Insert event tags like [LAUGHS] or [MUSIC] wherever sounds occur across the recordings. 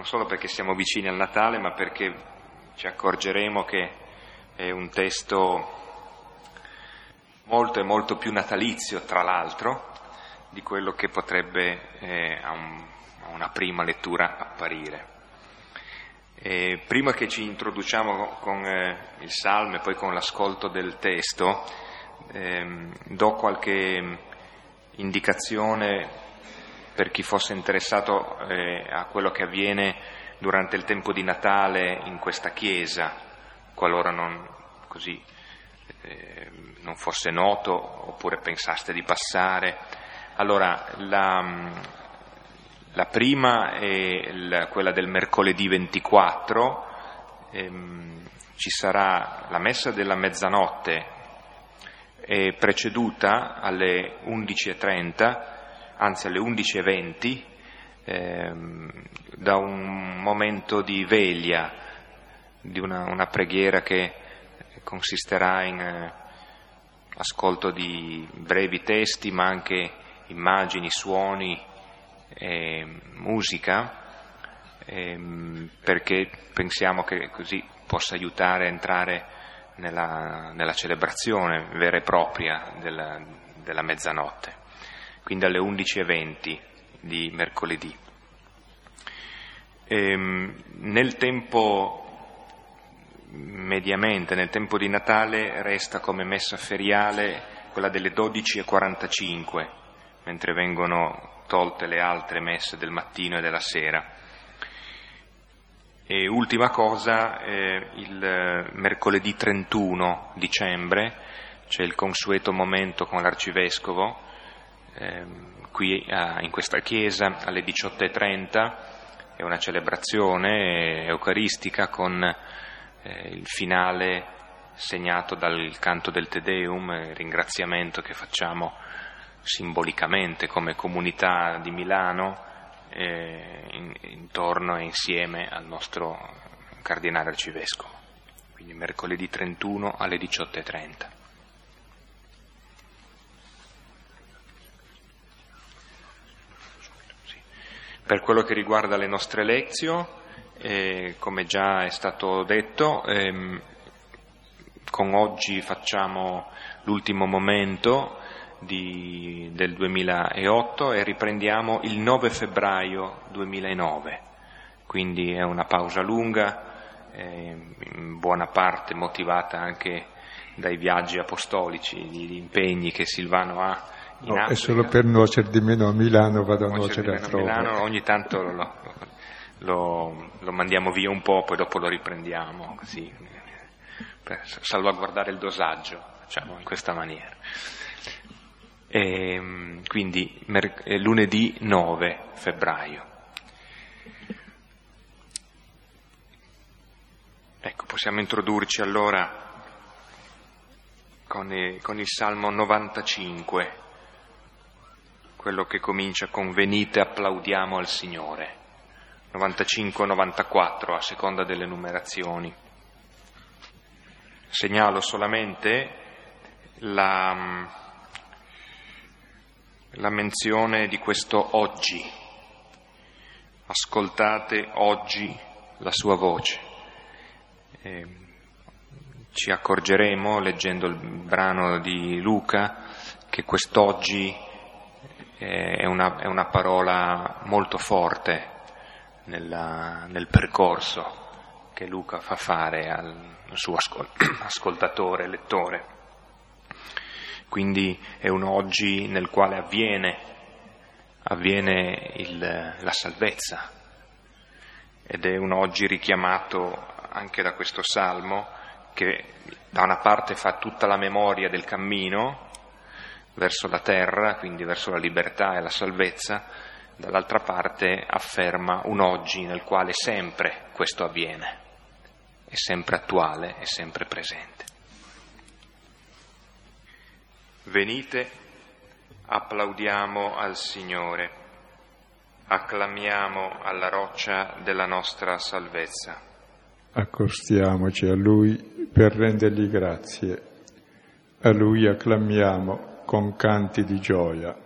non solo perché siamo vicini al Natale, ma perché ci accorgeremo che è un testo molto e molto più natalizio, tra l'altro, di quello che potrebbe eh, a, un, a, una prima lettura apparire. E prima che ci introduciamo con eh, il Salmo e poi con l'ascolto del testo, ehm, do qualche indicazione per chi fosse interessato eh, a quello che avviene durante il tempo di Natale in questa chiesa, qualora non, così, eh, non fosse noto oppure pensaste di passare. Allora, la, la prima è la, quella del mercoledì 24, ehm, ci sarà la messa della mezzanotte preceduta alle 11.30, anzi alle 11.20, ehm, da un momento di veglia, di una, una preghiera che consisterà in eh, ascolto di brevi testi, ma anche immagini, suoni e musica, ehm, perché pensiamo che così possa aiutare a entrare nella, nella celebrazione vera e propria della, della mezzanotte, quindi alle 11.20 di mercoledì. Ehm, nel tempo mediamente, nel tempo di Natale, resta come messa feriale quella delle 12.45, mentre vengono tolte le altre messe del mattino e della sera. E ultima cosa, eh, il mercoledì 31 dicembre c'è il consueto momento con l'arcivescovo, eh, qui a, in questa chiesa alle 18.30, è una celebrazione eucaristica con eh, il finale segnato dal canto del Te Deum, il ringraziamento che facciamo simbolicamente come comunità di Milano eh, in, intorno e insieme al nostro cardinale arcivescovo, quindi mercoledì 31 alle 18.30. Per quello che riguarda le nostre lezioni, eh, come già è stato detto, ehm, con oggi facciamo l'ultimo momento di, del 2008 e riprendiamo il 9 febbraio 2009, quindi è una pausa lunga, eh, in buona parte motivata anche dai viaggi apostolici, gli impegni che Silvano ha. In no, è solo per nuocere di meno a Milano, vado a nuocere a Milano, ogni tanto lo, lo, lo, mandiamo via un po', poi dopo lo riprendiamo, così, per salvaguardare il dosaggio, facciamo in questa maniera. E, ehm, quindi mer- eh, lunedì 9 febbraio. Ecco, possiamo introdurci allora con, con il Salmo 95, quello che comincia con venite applaudiamo al Signore, 95-94 a seconda delle numerazioni. Segnalo solamente la la menzione di questo oggi. Ascoltate oggi la sua voce. E ci accorgeremo, leggendo il brano di Luca, che quest'oggi è una, è una parola molto forte nella, nel percorso che Luca fa fare al suo [CLEARS THROAT] ascoltatore, lettore. Quindi è un oggi nel quale avviene, avviene il, la salvezza ed è un oggi richiamato anche da questo salmo che da una parte fa tutta la memoria del cammino verso la terra, quindi verso la libertà e la salvezza, dall'altra parte afferma un oggi nel quale sempre questo avviene, è sempre attuale, è sempre presente. Venite, applaudiamo al Signore, acclamiamo alla roccia della nostra salvezza. Accostiamoci a Lui per rendergli grazie. A Lui acclamiamo con canti di gioia.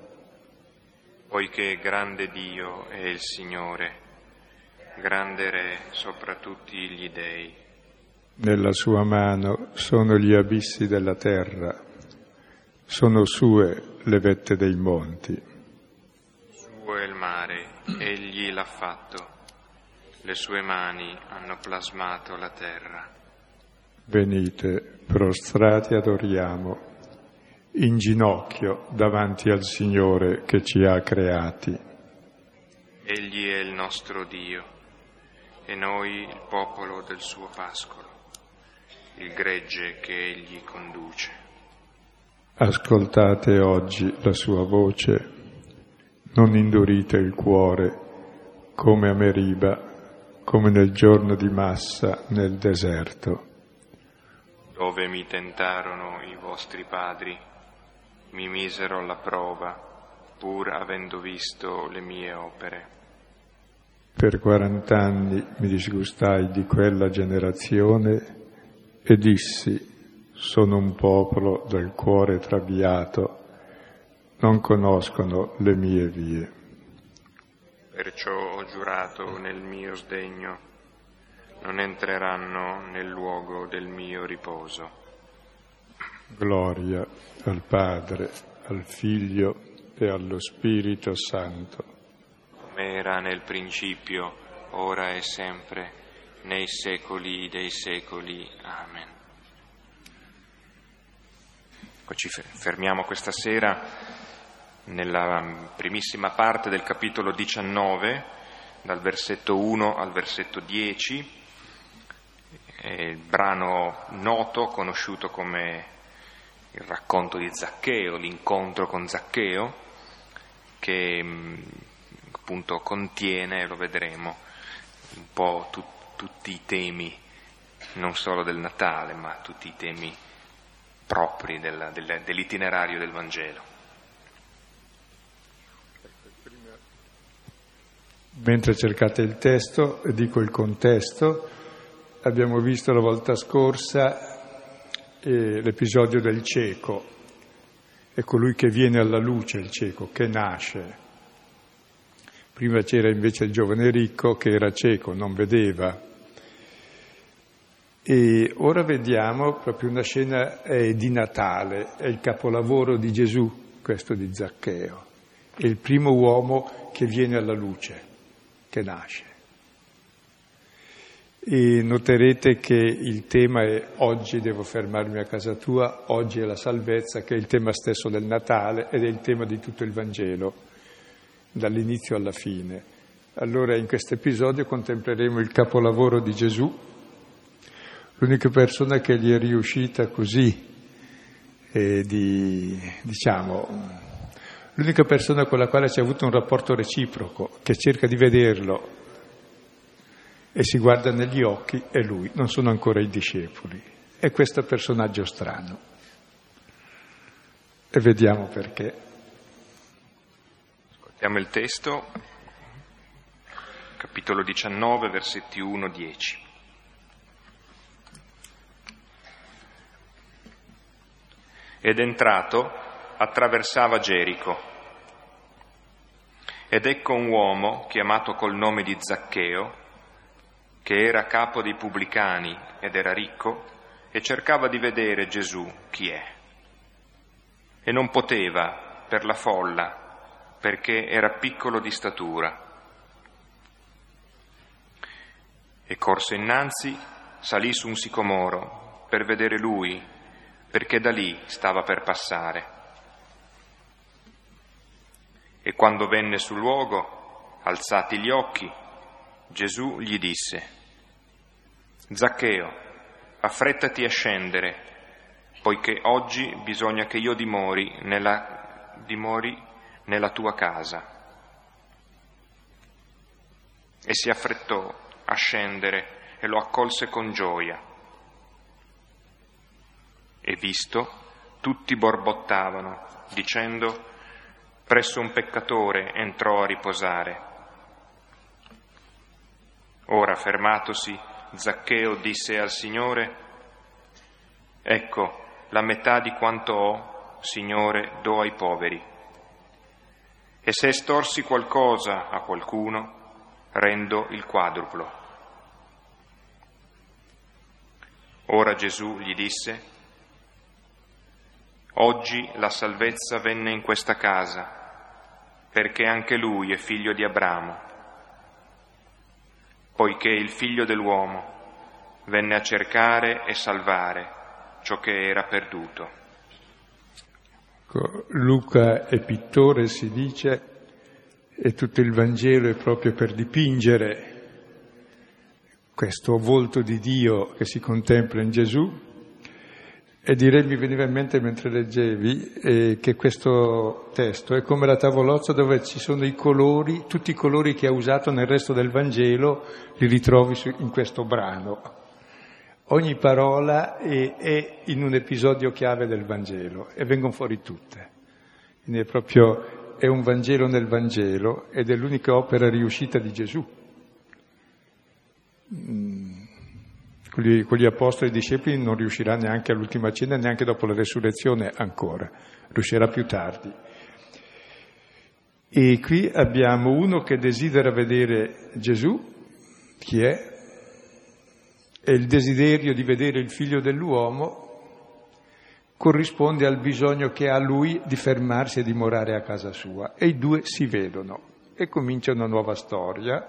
Poiché grande Dio è il Signore, grande Re sopra tutti gli dei. Nella sua mano sono gli abissi della terra, sono sue le vette dei monti. Suo è il mare, egli l'ha fatto, le sue mani hanno plasmato la terra. Venite, prostrati adoriamo, in ginocchio davanti al Signore che ci ha creati. Egli è il nostro Dio e noi il popolo del suo pascolo, il gregge che egli conduce. Ascoltate oggi la sua voce, non indurite il cuore come a Meriba, come nel giorno di Massa nel deserto. Dove mi tentarono i vostri padri, mi misero alla prova, pur avendo visto le mie opere. Per quarant'anni mi disgustai di quella generazione e dissi, sono un popolo dal cuore traviato, non conoscono le mie vie. Perciò ho giurato nel mio sdegno, non entreranno nel luogo del mio riposo. Gloria al Padre, al Figlio e allo Spirito Santo. Come era nel principio, ora e sempre, nei secoli dei secoli. Amen. Ecco, ci fermiamo questa sera nella primissima parte del capitolo 19, dal versetto 1 al versetto 10, il brano noto, conosciuto come il racconto di Zaccheo, l'incontro con Zaccheo, che appunto contiene, lo vedremo, un po' tu, tutti i temi, non solo del Natale, ma tutti i temi propri della, del, dell'itinerario del Vangelo. Mentre cercate il testo, dico il contesto, abbiamo visto la volta scorsa eh, l'episodio del cieco, è colui che viene alla luce, il cieco, che nasce. Prima c'era invece il giovane ricco che era cieco, non vedeva. E ora vediamo proprio una scena eh, di Natale, è il capolavoro di Gesù, questo di Zaccheo, è il primo uomo che viene alla luce che nasce. E noterete che il tema è oggi devo fermarmi a casa tua, oggi è la salvezza, che è il tema stesso del Natale ed è il tema di tutto il Vangelo, dall'inizio alla fine. Allora in questo episodio contempleremo il capolavoro di Gesù, l'unica persona che gli è riuscita così, eh, di, diciamo, l'unica persona con la quale c'è avuto un rapporto reciproco, che cerca di vederlo e si guarda negli occhi, è lui, non sono ancora i discepoli. È questo personaggio strano. E vediamo perché. Ascoltiamo il testo, capitolo 19, versetti 1-10. Ed entrato, attraversava Gerico. Ed ecco un uomo chiamato col nome di Zaccheo, che era capo dei pubblicani ed era ricco, e cercava di vedere Gesù chi è. E non poteva per la folla, perché era piccolo di statura. E corse innanzi, salì su un sicomoro per vedere lui, perché da lì stava per passare. E quando venne sul luogo, alzati gli occhi, Gesù gli disse, Zaccheo, affrettati a scendere, poiché oggi bisogna che io dimori nella, dimori nella tua casa. E si affrettò a scendere e lo accolse con gioia. E visto, tutti borbottavano, dicendo, presso un peccatore entrò a riposare. Ora, fermatosi, Zaccheo disse al Signore, Ecco, la metà di quanto ho, Signore, do ai poveri. E se estorsi qualcosa a qualcuno, rendo il quadruplo. Ora Gesù gli disse, Oggi la salvezza venne in questa casa, perché anche lui è figlio di Abramo, poiché il figlio dell'uomo venne a cercare e salvare ciò che era perduto. Ecco, Luca è pittore, si dice, e tutto il Vangelo è proprio per dipingere questo volto di Dio che si contempla in Gesù. E direi, mi veniva in mente mentre leggevi, eh, che questo testo è come la tavolozza dove ci sono i colori, tutti i colori che ha usato nel resto del Vangelo, li ritrovi in questo brano. Ogni parola è, è in un episodio chiave del Vangelo e vengono fuori tutte. Quindi è proprio è un Vangelo nel Vangelo ed è l'unica opera riuscita di Gesù. Mm. Con gli, con gli apostoli e discepoli non riuscirà neanche all'ultima cena, neanche dopo la resurrezione ancora, riuscirà più tardi. E qui abbiamo uno che desidera vedere Gesù, chi è? E il desiderio di vedere il figlio dell'uomo corrisponde al bisogno che ha lui di fermarsi e dimorare a casa sua. E i due si vedono e comincia una nuova storia,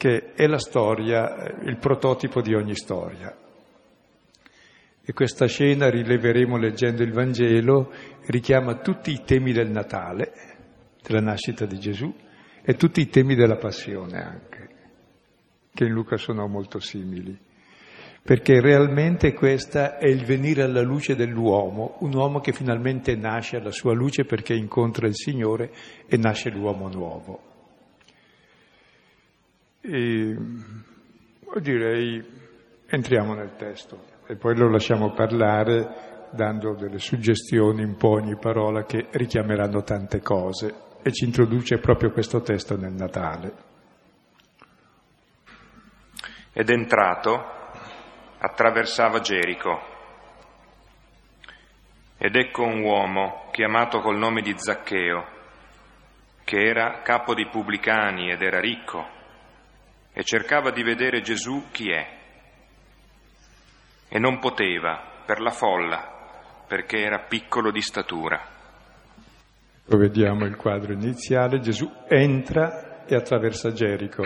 che è la storia, il prototipo di ogni storia. E questa scena, rileveremo leggendo il Vangelo, richiama tutti i temi del Natale, della nascita di Gesù, e tutti i temi della passione anche, che in Luca sono molto simili perché realmente questa è il venire alla luce dell'uomo, un uomo che finalmente nasce alla sua luce perché incontra il Signore e nasce l'uomo nuovo. E, direi, entriamo nel testo e poi lo lasciamo parlare dando delle suggestioni un po' ogni parola che richiameranno tante cose e ci introduce proprio questo testo nel Natale. Ed entrato attraversava Gerico. Ed ecco un uomo chiamato col nome di Zaccheo, che era capo dei pubblicani ed era ricco, e cercava di vedere Gesù chi è. E non poteva per la folla, perché era piccolo di statura. Vediamo il quadro iniziale, Gesù entra e attraversa Gerico.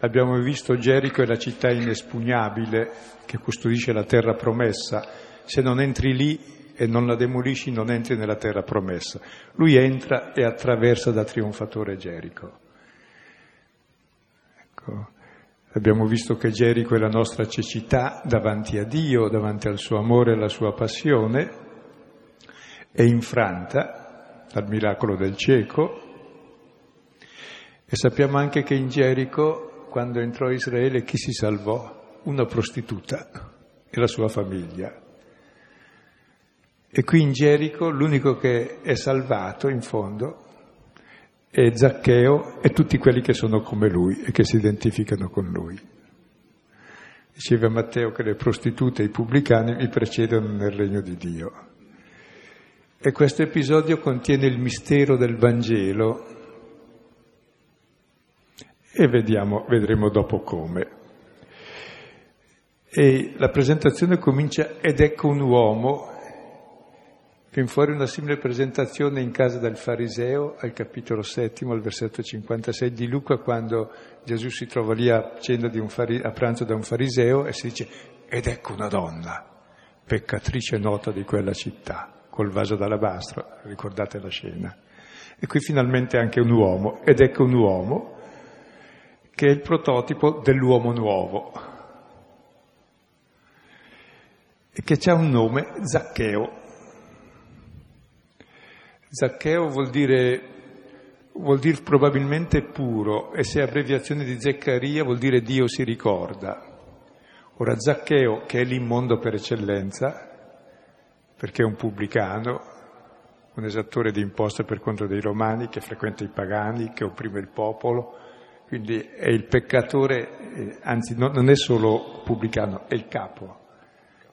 Abbiamo visto Gerico è la città inespugnabile che custodisce la terra promessa. Se non entri lì e non la demolisci, non entri nella terra promessa. Lui entra e attraversa da trionfatore Gerico. Ecco. Abbiamo visto che Gerico è la nostra cecità davanti a Dio, davanti al suo amore e alla sua passione, è infranta dal miracolo del cieco e sappiamo anche che in Gerico quando entrò Israele chi si salvò? Una prostituta e la sua famiglia. E qui in Gerico l'unico che è salvato in fondo è Zaccheo e tutti quelli che sono come lui e che si identificano con lui. Diceva Matteo che le prostitute e i pubblicani mi precedono nel regno di Dio. E questo episodio contiene il mistero del Vangelo e vediamo, vedremo dopo come. E la presentazione comincia ed ecco un uomo, viene fuori una simile presentazione in casa del fariseo al capitolo settimo, al versetto 56 di Luca, quando Gesù si trova lì a, fari, a pranzo da un fariseo e si dice ed ecco una donna, peccatrice nota di quella città, col vaso d'alabastro, ricordate la scena. E qui finalmente anche un uomo, ed ecco un uomo che è il prototipo dell'uomo nuovo e che ha un nome, Zaccheo. Zaccheo vuol dire, vuol dire probabilmente puro e se è abbreviazione di Zeccaria vuol dire Dio si ricorda. Ora Zaccheo, che è l'immondo per eccellenza, perché è un pubblicano, un esattore di imposte per conto dei romani, che frequenta i pagani, che opprime il popolo, quindi è il peccatore, eh, anzi no, non è solo pubblicano, è il capo.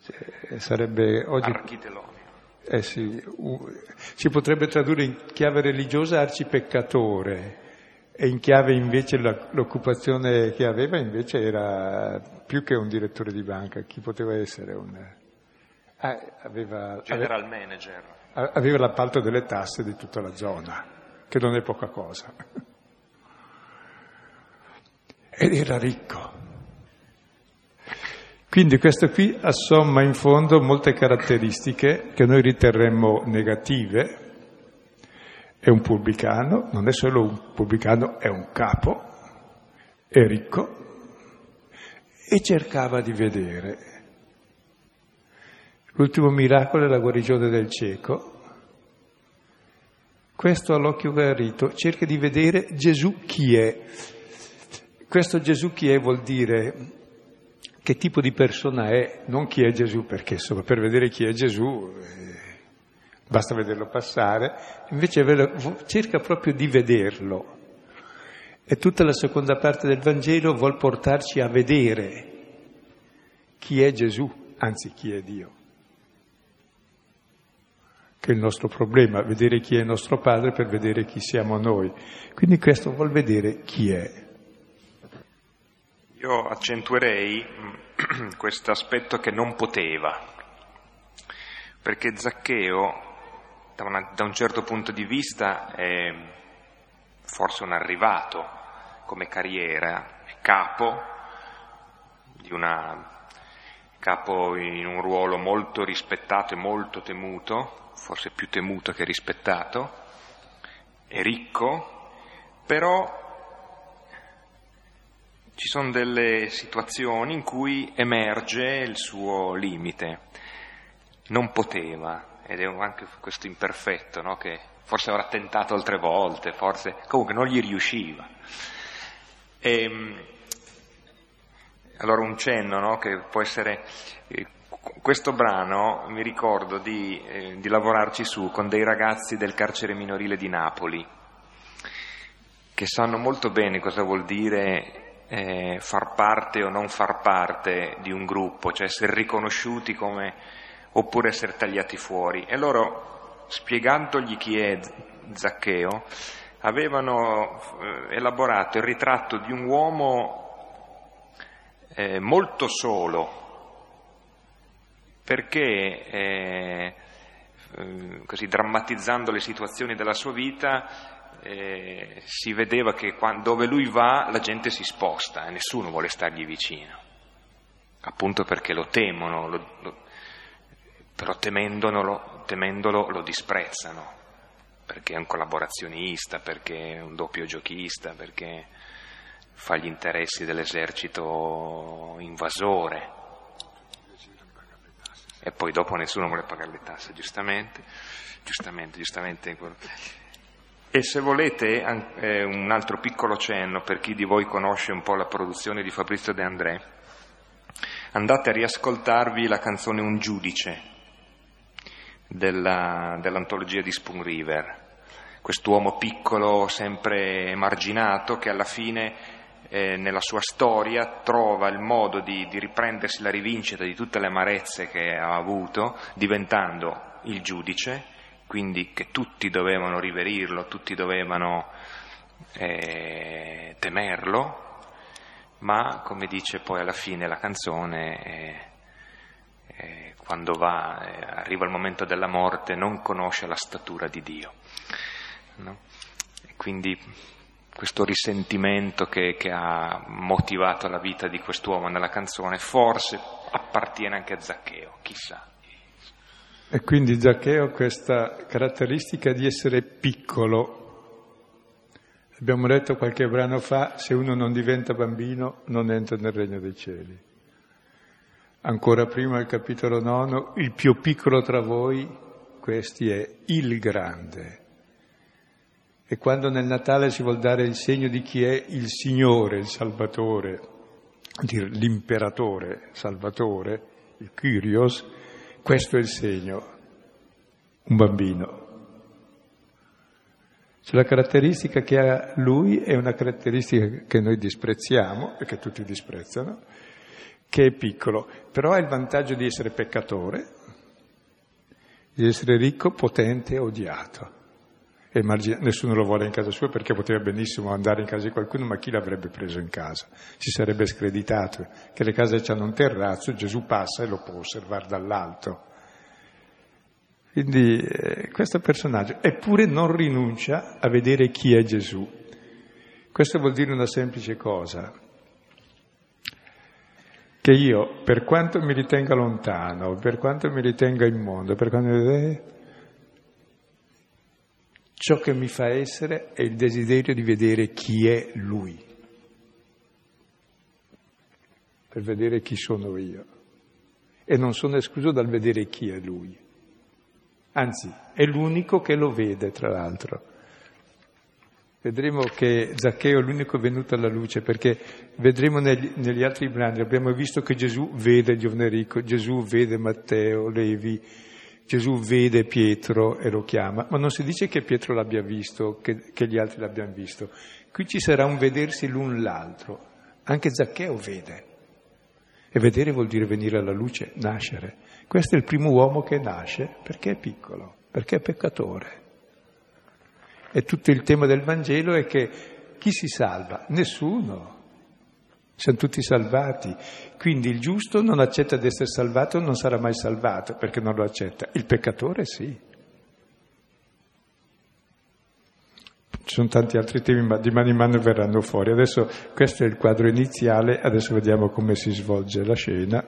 Cioè, sarebbe oggi... Architelonio. Eh sì, si potrebbe tradurre in chiave religiosa arcipeccatore, E in chiave invece l'occupazione che aveva invece era più che un direttore di banca, chi poteva essere un... Ah, aveva, General aveva, manager. Aveva l'appalto delle tasse di tutta la zona, che non è poca cosa. [LAUGHS] Ed era ricco. Quindi questo qui assomma in fondo molte caratteristiche che noi riterremmo negative, è un pubblicano, non è solo un pubblicano, è un capo, è ricco e cercava di vedere. L'ultimo miracolo è la guarigione del cieco. Questo all'occhio guarito cerca di vedere Gesù chi è. Questo Gesù chi è vuol dire che tipo di persona è, non chi è Gesù, perché insomma per vedere chi è Gesù eh, basta vederlo passare, invece cerca proprio di vederlo. E tutta la seconda parte del Vangelo vuol portarci a vedere chi è Gesù, anzi chi è Dio. Che è il nostro problema, vedere chi è nostro Padre per vedere chi siamo noi. Quindi questo vuol vedere chi è. Io accentuerei [CLEARS THROAT] questo aspetto che non poteva, perché Zaccheo da, una, da un certo punto di vista è forse un arrivato come carriera, è capo una capo in un ruolo molto rispettato e molto temuto, forse più temuto che rispettato, è ricco, però ci sono delle situazioni in cui emerge il suo limite. Non poteva, ed è anche questo imperfetto, no? che forse avrà tentato altre volte, forse comunque non gli riusciva. E, ehm, allora un cenno no? che può essere... Eh, questo brano mi ricordo di, eh, di lavorarci su con dei ragazzi del carcere minorile di Napoli, che sanno molto bene cosa vuol dire eh, far parte o non far parte di un gruppo, cioè essere riconosciuti come oppure essere tagliati fuori. E loro, spiegandogli chi è Zaccheo, avevano eh, elaborato il ritratto di un uomo eh, molto solo, perché eh, eh così drammatizzando le situazioni della sua vita eh, si vedeva che quando, dove lui va la gente si sposta e nessuno vuole stargli vicino, appunto perché lo temono, lo, lo, però temendolo, temendolo lo disprezzano, perché è un collaborazionista, perché è un doppio giochista, perché fa gli interessi dell'esercito invasore. E poi dopo nessuno vuole pagare le tasse, giustamente, giustamente, giustamente. E se volete eh, un altro piccolo cenno per chi di voi conosce un po' la produzione di Fabrizio De André, andate a riascoltarvi la canzone Un giudice della, dell'antologia di Spoon River, quest'uomo piccolo, sempre emarginato, che alla fine eh, nella sua storia trova il modo di, di, riprendersi la rivincita di tutte le amarezze che ha avuto, diventando il giudice, quindi che tutti dovevano riverirlo, tutti dovevano eh, temerlo, ma come dice poi alla fine la canzone, eh, eh quando va, eh, arriva il momento della morte, non conosce la statura di Dio. No? quindi questo risentimento che, che, ha motivato la vita di quest'uomo nella canzone forse appartiene anche a Zaccheo, chissà. E quindi Zaccheo ha questa caratteristica di essere piccolo. Abbiamo detto qualche brano fa, se uno non diventa bambino non entra nel regno dei cieli. Ancora prima il capitolo nono, il più piccolo tra voi, questi è il grande. E quando nel Natale si vuol dare il segno di chi è il Signore, il Salvatore, l'imperatore Salvatore, il Kyrios, questo è il segno, un bambino. Cioè la caratteristica che ha lui è una caratteristica che noi disprezziamo e che tutti disprezzano, che è piccolo, però ha il vantaggio di essere peccatore, di essere ricco, potente e odiato. Nessuno lo vuole in casa sua perché poteva benissimo andare in casa di qualcuno, ma chi l'avrebbe preso in casa? Si sarebbe screditato che le case hanno un terrazzo, Gesù passa e lo può osservare dall'alto. Quindi eh, questo personaggio, eppure non rinuncia a vedere chi è Gesù. Questo vuol dire una semplice cosa, che io, per quanto mi ritenga lontano, per quanto mi ritenga immondo, per quanto mi Ciò che mi fa essere è il desiderio di vedere chi è Lui, per vedere chi sono io. E non sono escluso dal vedere chi è Lui. Anzi, è l'unico che lo vede, tra l'altro. Vedremo che Zaccheo è l'unico venuto alla luce, perché vedremo negli, negli altri brani, abbiamo visto che Gesù vede il giovane ricco, Gesù vede Matteo, Levi, Gesù vede Pietro e lo chiama, ma non si dice che Pietro l'abbia visto, che, che gli altri l'abbiano visto. Qui ci sarà un vedersi l'un l'altro. Anche Zaccheo vede. E vedere vuol dire venire alla luce, nascere. Questo è il primo uomo che nasce perché è piccolo, perché è peccatore. E tutto il tema del Vangelo è che chi si salva? Nessuno. Siamo tutti salvati. Quindi il giusto non accetta di essere salvato, non sarà mai salvato perché non lo accetta. Il peccatore sì. Ci sono tanti altri temi, ma di mano in mano verranno fuori. Adesso questo è il quadro iniziale, adesso vediamo come si svolge la scena.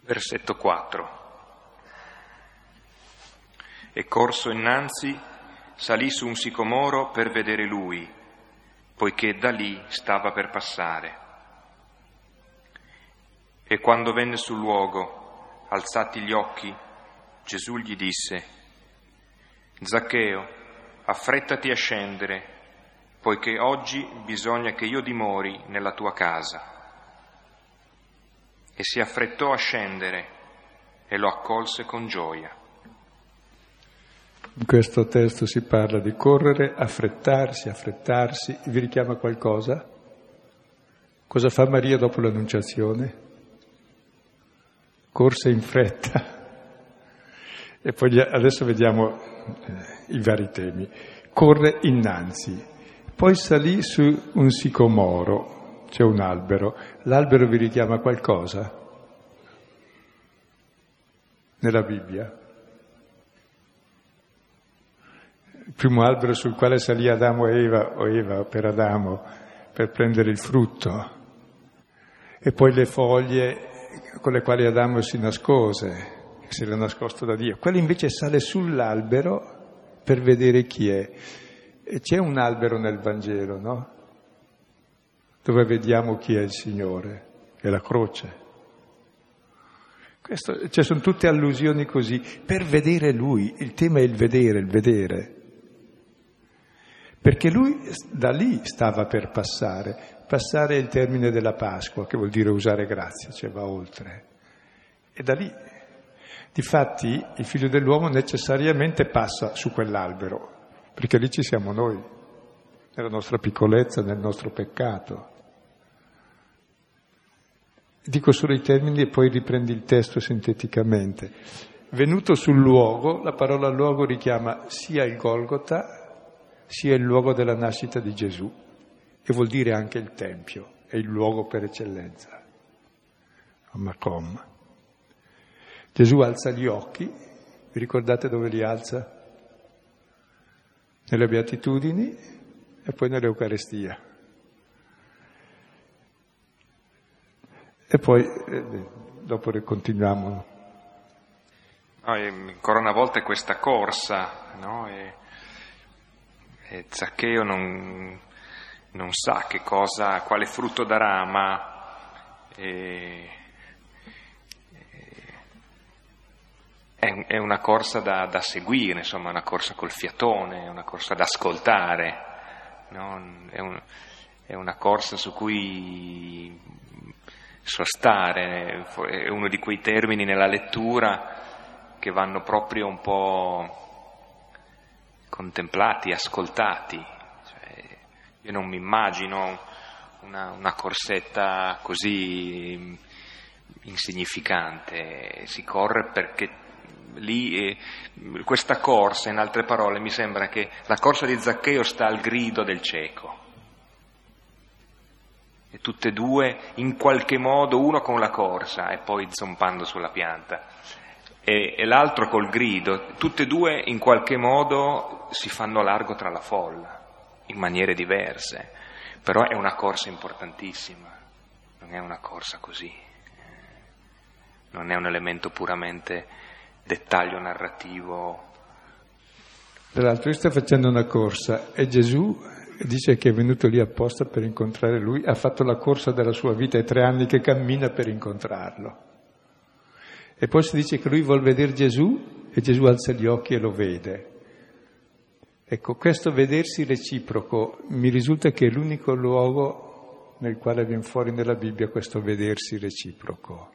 Versetto 4. E corso innanzi, salì su un sicomoro per vedere lui poiché da lì stava per passare. E quando venne sul luogo, alzati gli occhi, Gesù gli disse, Zaccheo, affrettati a scendere, poiché oggi bisogna che io dimori nella tua casa. E si affrettò a scendere e lo accolse con gioia. In questo testo si parla di correre, affrettarsi, affrettarsi. Vi richiama qualcosa? Cosa fa Maria dopo l'annunciazione? Corse in fretta. E poi adesso vediamo eh, i vari temi. Corre innanzi, poi salì su un sicomoro, c'è un albero. L'albero vi richiama qualcosa? Nella Bibbia? Il primo albero sul quale salì Adamo e Eva, o Eva per Adamo, per prendere il frutto, e poi le foglie con le quali Adamo si nascose, si era nascosto da Dio. Quello invece sale sull'albero per vedere chi è. E c'è un albero nel Vangelo, no? Dove vediamo chi è il Signore, è la croce. Questo, cioè sono tutte allusioni così, per vedere Lui, il tema è il vedere, il vedere perché lui da lì stava per passare. Passare il termine della Pasqua, che vuol dire usare grazia, cioè va oltre. E da lì, difatti, il figlio dell'uomo necessariamente passa su quell'albero, perché lì ci siamo noi, nella nostra piccolezza, nel nostro peccato. Dico solo i termini e poi riprendi il testo sinteticamente. Venuto sul luogo, la parola luogo richiama sia il Golgota sia il luogo della nascita di Gesù e vuol dire anche il Tempio, è il luogo per eccellenza. Makom. Gesù alza gli occhi, vi ricordate dove li alza? Nelle beatitudini e poi nell'Eucarestia. E poi eh, dopo continuiamo. No, ancora una volta questa corsa, no? E Zaccheo non, non sa cosa, quale frutto darà, ma eh, è, una corsa da, da, seguire, insomma, una corsa col fiatone, una corsa da ascoltare, no? è, un, è, una corsa su cui sostare, è uno di quei termini nella lettura che vanno proprio un po' contemplati, ascoltati. Cioè, io non mi immagino una, una corsetta così insignificante, si corre perché lì eh, questa corsa, in altre parole, mi sembra che la corsa di Zaccheo sta al grido del cieco. E tutte e due, in qualche modo, uno con la corsa e poi zompando sulla pianta, e, e l'altro col grido, tutte e due in qualche modo si fanno largo tra la folla, in maniere diverse, però è una corsa importantissima, non è una corsa così, non è un elemento puramente dettaglio narrativo. Tra l'altro io sto facendo una corsa e Gesù dice che è venuto lì apposta per incontrare lui, ha fatto la corsa della sua vita, è tre anni che cammina per incontrarlo. E poi si dice che lui vuole vedere Gesù e Gesù alza gli occhi e lo vede. Ecco, questo vedersi reciproco mi risulta che è l'unico luogo nel quale viene fuori nella Bibbia questo vedersi reciproco.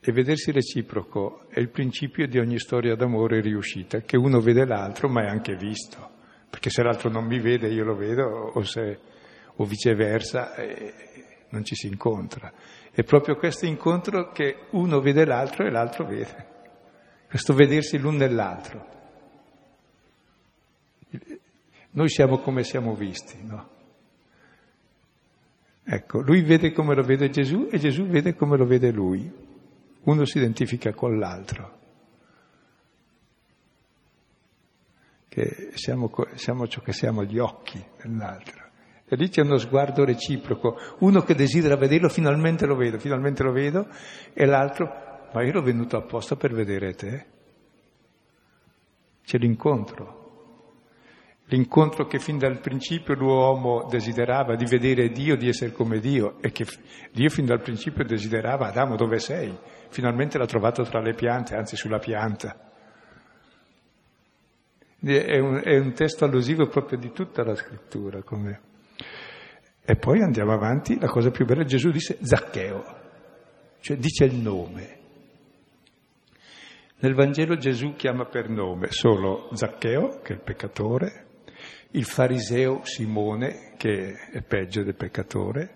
E vedersi reciproco è il principio di ogni storia d'amore riuscita, che uno vede l'altro ma è anche visto, perché se l'altro non mi vede io lo vedo o, se, o viceversa eh, non ci si incontra. È proprio questo incontro che uno vede l'altro e l'altro vede, questo vedersi l'un nell'altro. Noi siamo come siamo visti, no? Ecco, lui vede come lo vede Gesù e Gesù vede come lo vede lui. Uno si identifica con l'altro. Che siamo, siamo ciò che siamo gli occhi dell'altro. E lì c'è uno sguardo reciproco, uno che desidera vederlo, finalmente lo vedo, finalmente lo vedo, e l'altro, ma io ero venuto apposta per vedere te. C'è l'incontro, l'incontro che fin dal principio l'uomo desiderava di vedere Dio, di essere come Dio, e che Dio fin dal principio desiderava, Adamo dove sei? Finalmente l'ha trovato tra le piante, anzi sulla pianta. È un, è un testo allusivo proprio di tutta la scrittura, come e poi andiamo avanti, la cosa più bella, Gesù dice Zaccheo, cioè dice il nome. Nel Vangelo Gesù chiama per nome solo Zaccheo, che è il peccatore, il fariseo Simone, che è peggio del peccatore,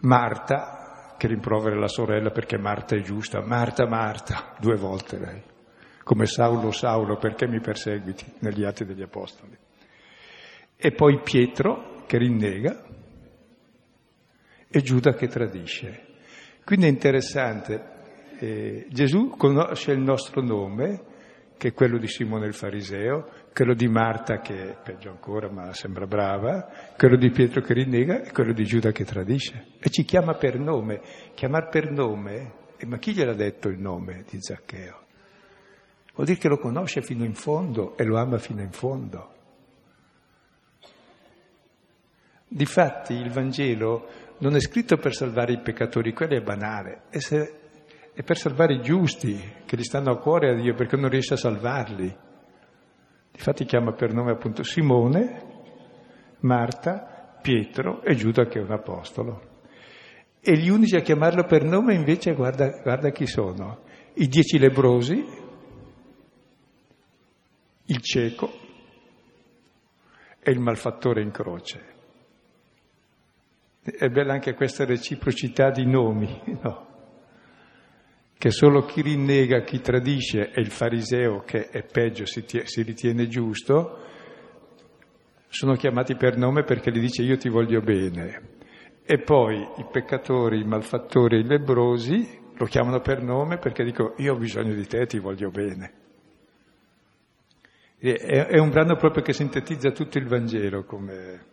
Marta, che rimprovera la sorella perché Marta è giusta, Marta, Marta, due volte lei, come Saulo, Saulo, perché mi perseguiti negli atti degli Apostoli. E poi Pietro, che rinnega, e Giuda che tradisce. Quindi è interessante, eh, Gesù conosce il nostro nome, che è quello di Simone il Fariseo, quello di Marta che è peggio ancora ma sembra brava, quello di Pietro che rinnega e quello di Giuda che tradisce. E ci chiama per nome. Chiamar per nome, eh, ma chi gliel'ha detto il nome di Zaccheo? Vuol dire che lo conosce fino in fondo e lo ama fino in fondo. Difatti il Vangelo non è scritto per salvare i peccatori, quello è banale, è, se, è per salvare i giusti che gli stanno a cuore a Dio perché non riesce a salvarli. Infatti chiama per nome appunto Simone, Marta, Pietro e Giuda che è un apostolo. E gli unici a chiamarlo per nome invece guarda, guarda chi sono, i dieci lebrosi, il cieco e il malfattore in croce. È bella anche questa reciprocità di nomi, [LAUGHS] no? Che solo chi rinnega, chi tradisce e il fariseo, che è peggio, si, tie, si ritiene giusto, sono chiamati per nome perché gli dice io ti voglio bene. E poi i peccatori, i malfattori, i lebrosi lo chiamano per nome perché dico io ho bisogno di te, ti voglio bene. È, un brano proprio che sintetizza tutto il Vangelo come,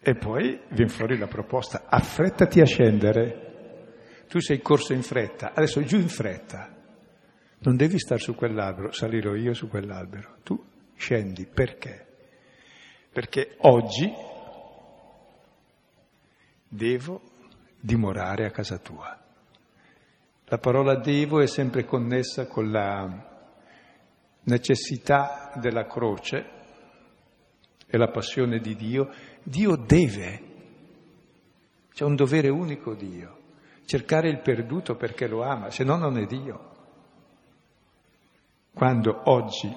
e poi viene fuori la proposta, affrettati a scendere. Tu sei corso in fretta, adesso giù in fretta. Non devi stare su quell'albero, salirò io su quell'albero. Tu scendi, perché? Perché oggi devo dimorare a casa tua. La parola devo è sempre connessa con la necessità della croce e la passione di Dio Dio deve, c'è un dovere unico Dio, cercare il perduto perché lo ama, se no non è Dio. Quando oggi,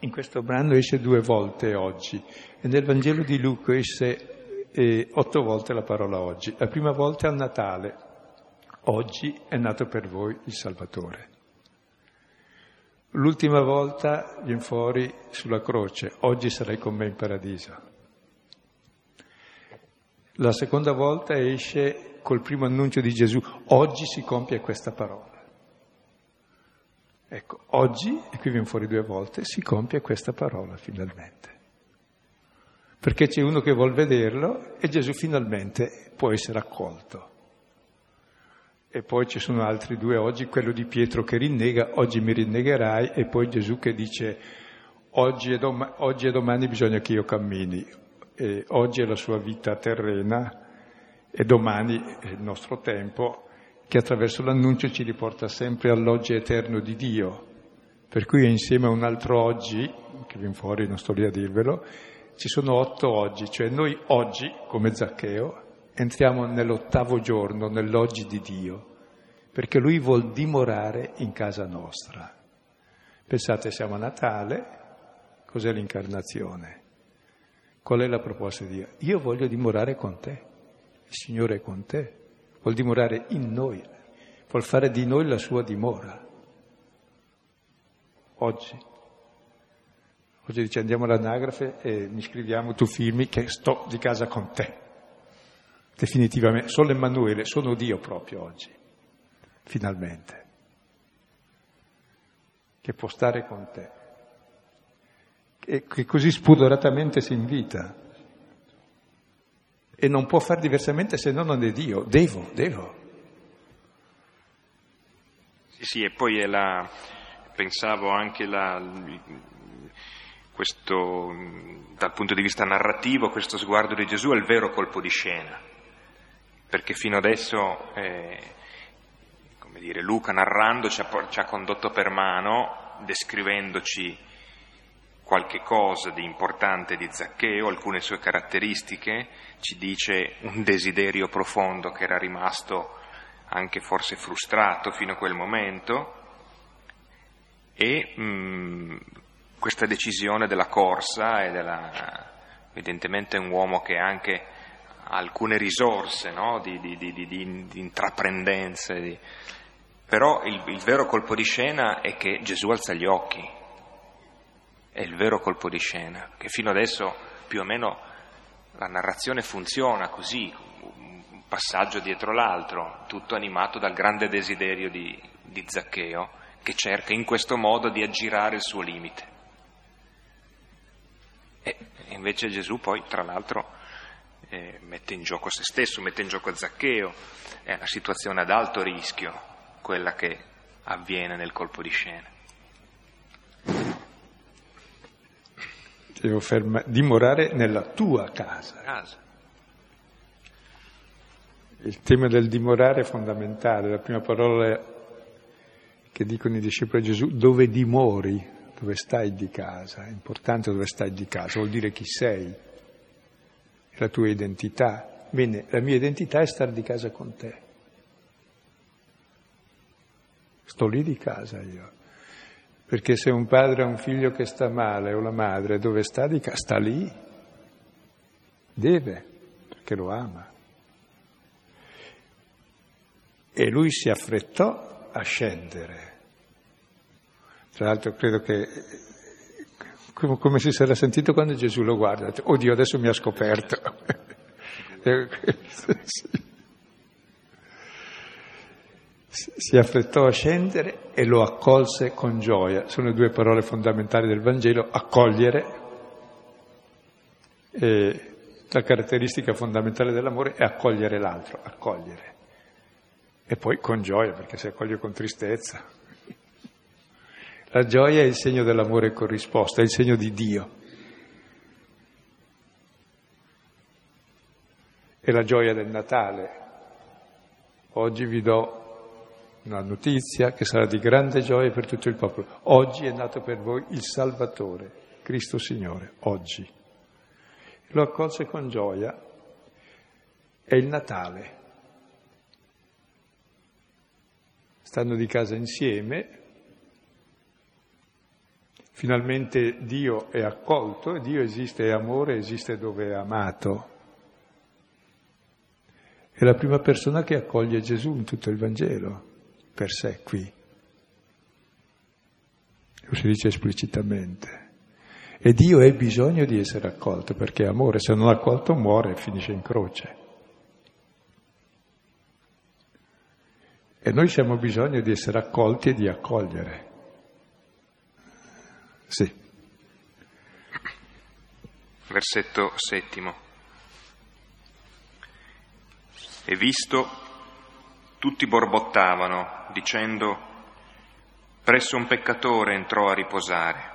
in questo brano esce due volte oggi, e nel Vangelo di Luca esce eh, otto volte la parola oggi. La prima volta è a Natale, Oggi è nato per voi il Salvatore. L'ultima volta viene fuori sulla croce, oggi sarai con me in paradiso. La seconda volta esce col primo annuncio di Gesù, oggi si compie questa parola. Ecco, oggi, e qui viene fuori due volte, si compie questa parola finalmente. Perché c'è uno che vuol vederlo e Gesù finalmente può essere accolto. E poi ci sono altri due oggi, quello di Pietro che rinnega, oggi mi rinnegherai, e poi Gesù che dice oggi e, dom- oggi e domani bisogna che io cammini, e oggi è la sua vita terrena e domani è il nostro tempo che attraverso l'annuncio ci riporta sempre all'oggi eterno di Dio. Per cui insieme a un altro oggi, che viene fuori, non sto lì a dirvelo, ci sono otto oggi, cioè noi oggi, come Zaccheo, entriamo nell'ottavo giorno, nell'oggi di Dio, perché Lui vuol dimorare in casa nostra. Pensate, siamo a Natale, cos'è l'incarnazione? Qual è la proposta di Dio? Io voglio dimorare con te, il Signore è con te, vuol dimorare in noi, vuol fare di noi la sua dimora. Oggi. Oggi dice andiamo all'anagrafe e mi scriviamo, tu firmi che sto di casa con te definitivamente. Solo Emanuele, sono Dio proprio oggi, finalmente, che può stare con te, che così spudoratamente si invita e non può fare diversamente se no non è Dio. Devo, devo. Sì, sì, e poi è la, pensavo anche la, questo, dal punto di vista narrativo, questo sguardo di Gesù è il vero colpo di scena perché fino adesso, eh, come dire, Luca narrando ci ha, ci ha condotto per mano, descrivendoci qualche cosa di importante di Zaccheo, alcune sue caratteristiche, ci dice un desiderio profondo che era rimasto anche forse frustrato fino a quel momento e mh, mm, questa decisione della corsa e della, evidentemente un uomo che anche alcune risorse no? di, di, di, di, intraprendenze, però il, il vero colpo di scena è che Gesù alza gli occhi, è il vero colpo di scena, che fino adesso più o meno la narrazione funziona così, un passaggio dietro l'altro, tutto animato dal grande desiderio di, di Zaccheo, che cerca in questo modo di aggirare il suo limite. E invece Gesù poi, tra l'altro, eh, mette in gioco se stesso, mette in gioco Zaccheo, è una situazione ad alto rischio quella che avviene nel colpo di scena. Devo ferma- dimorare nella tua casa. casa. Il tema del dimorare è fondamentale, la prima parola che dicono i discepoli di Gesù, dove dimori, dove stai di casa, è importante dove stai di casa, vuol dire chi sei la tua identità. Bene, la mia identità è stare di casa con te. Sto lì di casa io. Perché se un padre ha un figlio che sta male o la madre dove sta di casa, sta lì. Deve, perché lo ama. E lui si affrettò a scendere. Tra l'altro credo che come si sarà sentito quando Gesù lo guarda, oddio adesso mi ha scoperto. [LAUGHS] [LAUGHS] si affrettò a scendere e lo accolse con gioia. Sono due parole fondamentali del Vangelo, accogliere. E la caratteristica fondamentale dell'amore è accogliere l'altro, accogliere. E poi con gioia, perché se accoglie con tristezza. La gioia è il segno dell'amore corrisposto, è il segno di Dio. È la gioia del Natale. Oggi vi do una notizia che sarà di grande gioia per tutto il popolo. Oggi è nato per voi il Salvatore, Cristo Signore, oggi. Lo accolse con gioia. È il Natale. Stanno di casa insieme, Finalmente Dio è accolto, Dio esiste, è amore, esiste dove è amato. è la prima persona che accoglie Gesù in tutto il Vangelo, per sé qui. Lo si dice esplicitamente. E Dio ha bisogno di essere accolto perché è amore, se non è accolto muore e finisce in croce. E noi abbiamo bisogno di essere accolti e di accogliere. Sì. Versetto settimo. E visto, tutti borbottavano, dicendo, presso un peccatore entrò a riposare.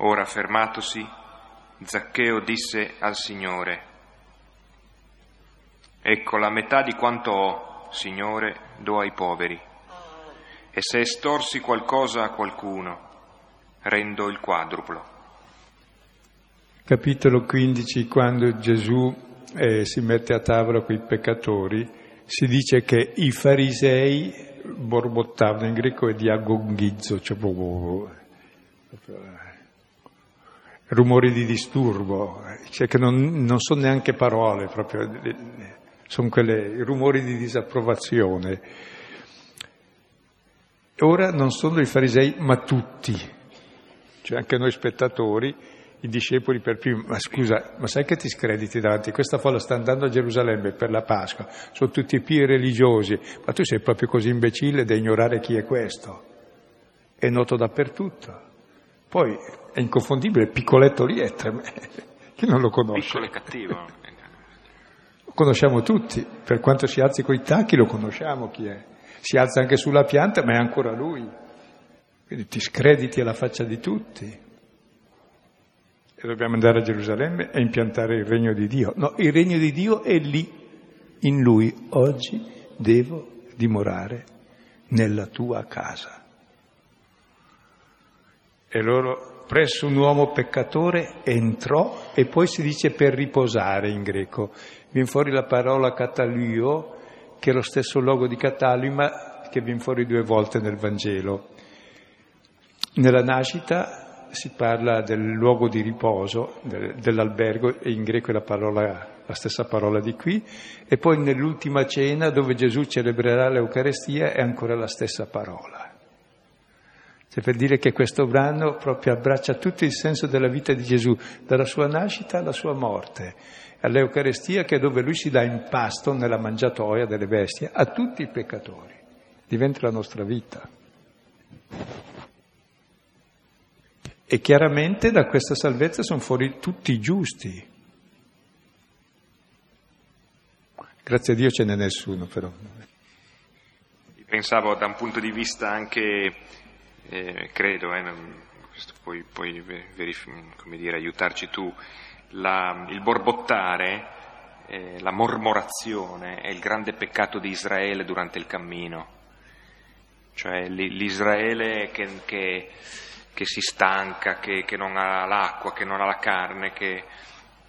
Ora fermatosi, Zaccheo disse al Signore, Ecco la metà di quanto ho, Signore, do ai poveri. E se estorsi qualcosa a qualcuno, rendo il quadruplo. Capitolo 15, quando Gesù eh, si mette a tavola con i peccatori, si dice che i farisei borbottavano, in greco è diagonghizzo, cioè rumori di disturbo, cioè che non, non sono neanche parole proprio sono quei rumori di disapprovazione. Ora non solo i farisei, ma tutti, cioè anche noi spettatori, i discepoli per primo, ma scusa, ma sai che ti screditi davanti? Questa folla sta andando a Gerusalemme per la Pasqua, sono tutti pii religiosi, ma tu sei proprio così imbecille da ignorare chi è questo. È noto dappertutto. Poi è inconfondibile, piccoletto lì è tremendo. [LAUGHS] Chi non lo conosce? Piccolo e cattivo. Lo conosciamo tutti, per quanto si alzi coi tacchi lo conosciamo chi è. Si alza anche sulla pianta, ma è ancora lui. Quindi ti screditi alla faccia di tutti. E dobbiamo andare a Gerusalemme e impiantare il regno di Dio. No, il regno di Dio è lì, in lui. Oggi devo dimorare nella tua casa. E loro presso un uomo peccatore entrò e poi si dice per riposare in greco viene fuori la parola cataluio, che è lo stesso logo di catalima che viene fuori due volte nel Vangelo. Nella nascita si parla del luogo di riposo, dell'albergo, e in greco è la, parola, la stessa parola di qui, e poi nell'ultima cena dove Gesù celebrerà l'Eucarestia è ancora la stessa parola. Cioè per dire che questo brano proprio abbraccia tutto il senso della vita di Gesù, dalla sua nascita alla sua morte all'Eucarestia che è dove lui si dà in pasto nella mangiatoia delle bestie a tutti i peccatori. Diventa la nostra vita. E chiaramente da questa salvezza sono fuori tutti i giusti. Grazie a Dio ce n'è nessuno però. Pensavo da un punto di vista anche, eh, credo, eh, questo puoi, puoi verif- come dire, aiutarci tu, la, il borbottare, eh, la mormorazione è il grande peccato di Israele durante il cammino. Cioè l'Israele che, che, che si stanca, che, che, non ha l'acqua, che non ha la carne, che,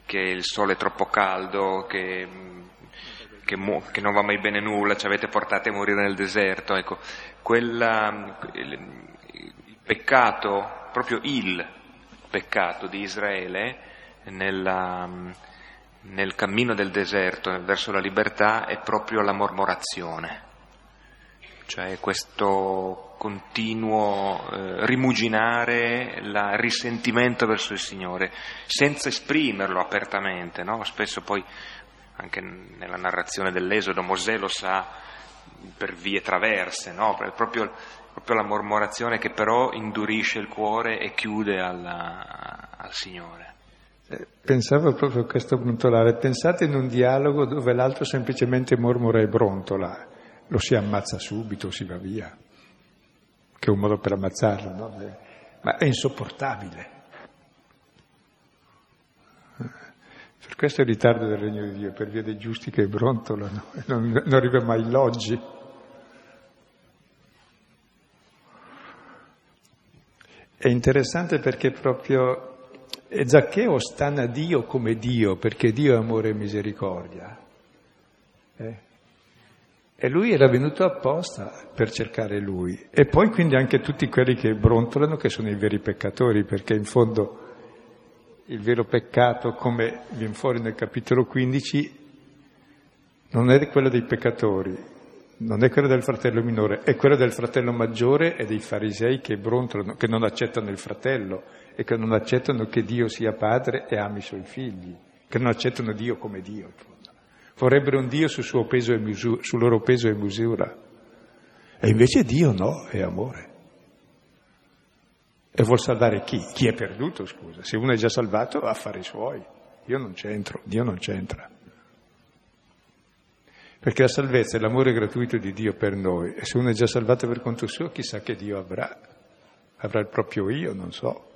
il sole è troppo caldo, che, non va mai bene nulla, ci avete portati a morire nel deserto. Ecco, quella, il, il peccato, proprio il peccato di Israele nella, nel cammino del deserto verso la libertà è proprio la mormorazione, cioè questo continuo eh, rimuginare il risentimento verso il Signore, senza esprimerlo apertamente, no? spesso poi anche nella narrazione dell'Esodo Mosè lo sa per vie traverse, no? proprio, proprio, la mormorazione che però indurisce il cuore e chiude alla, al Signore. Eh, pensavo proprio a questo brontolare. Pensate in un dialogo dove l'altro semplicemente mormora e brontola, lo si ammazza subito, si va via, che un modo per ammazzarlo, no? Eh, ma è insopportabile. Per questo è il ritardo del regno di Dio, per via dei giusti che brontolano, [LAUGHS] non, non arriva mai l'oggi. È interessante perché proprio e Zaccheo stana Dio come Dio, perché Dio è amore e misericordia. Eh? E lui era venuto apposta per cercare lui. E poi quindi anche tutti quelli che brontolano, che sono i veri peccatori, perché in fondo il vero peccato, come viene fuori nel capitolo 15, non è quello dei peccatori, non è quello del fratello minore, è quello del fratello maggiore e dei farisei che brontolano, che non accettano il fratello e che non accettano che Dio sia padre e ami i suoi figli, che non accettano Dio come Dio. Vorrebbero un Dio sul, misura, sul loro peso e misura. E invece Dio no, è amore. E vuol salvare chi? Chi è perduto, scusa. Se uno è già salvato va a fare i suoi. Io non c'entro, Dio non c'entra. Perché la salvezza è l'amore gratuito di Dio per noi. E se uno è già salvato per conto suo, chissà che Dio avrà. Avrà il proprio io, non so.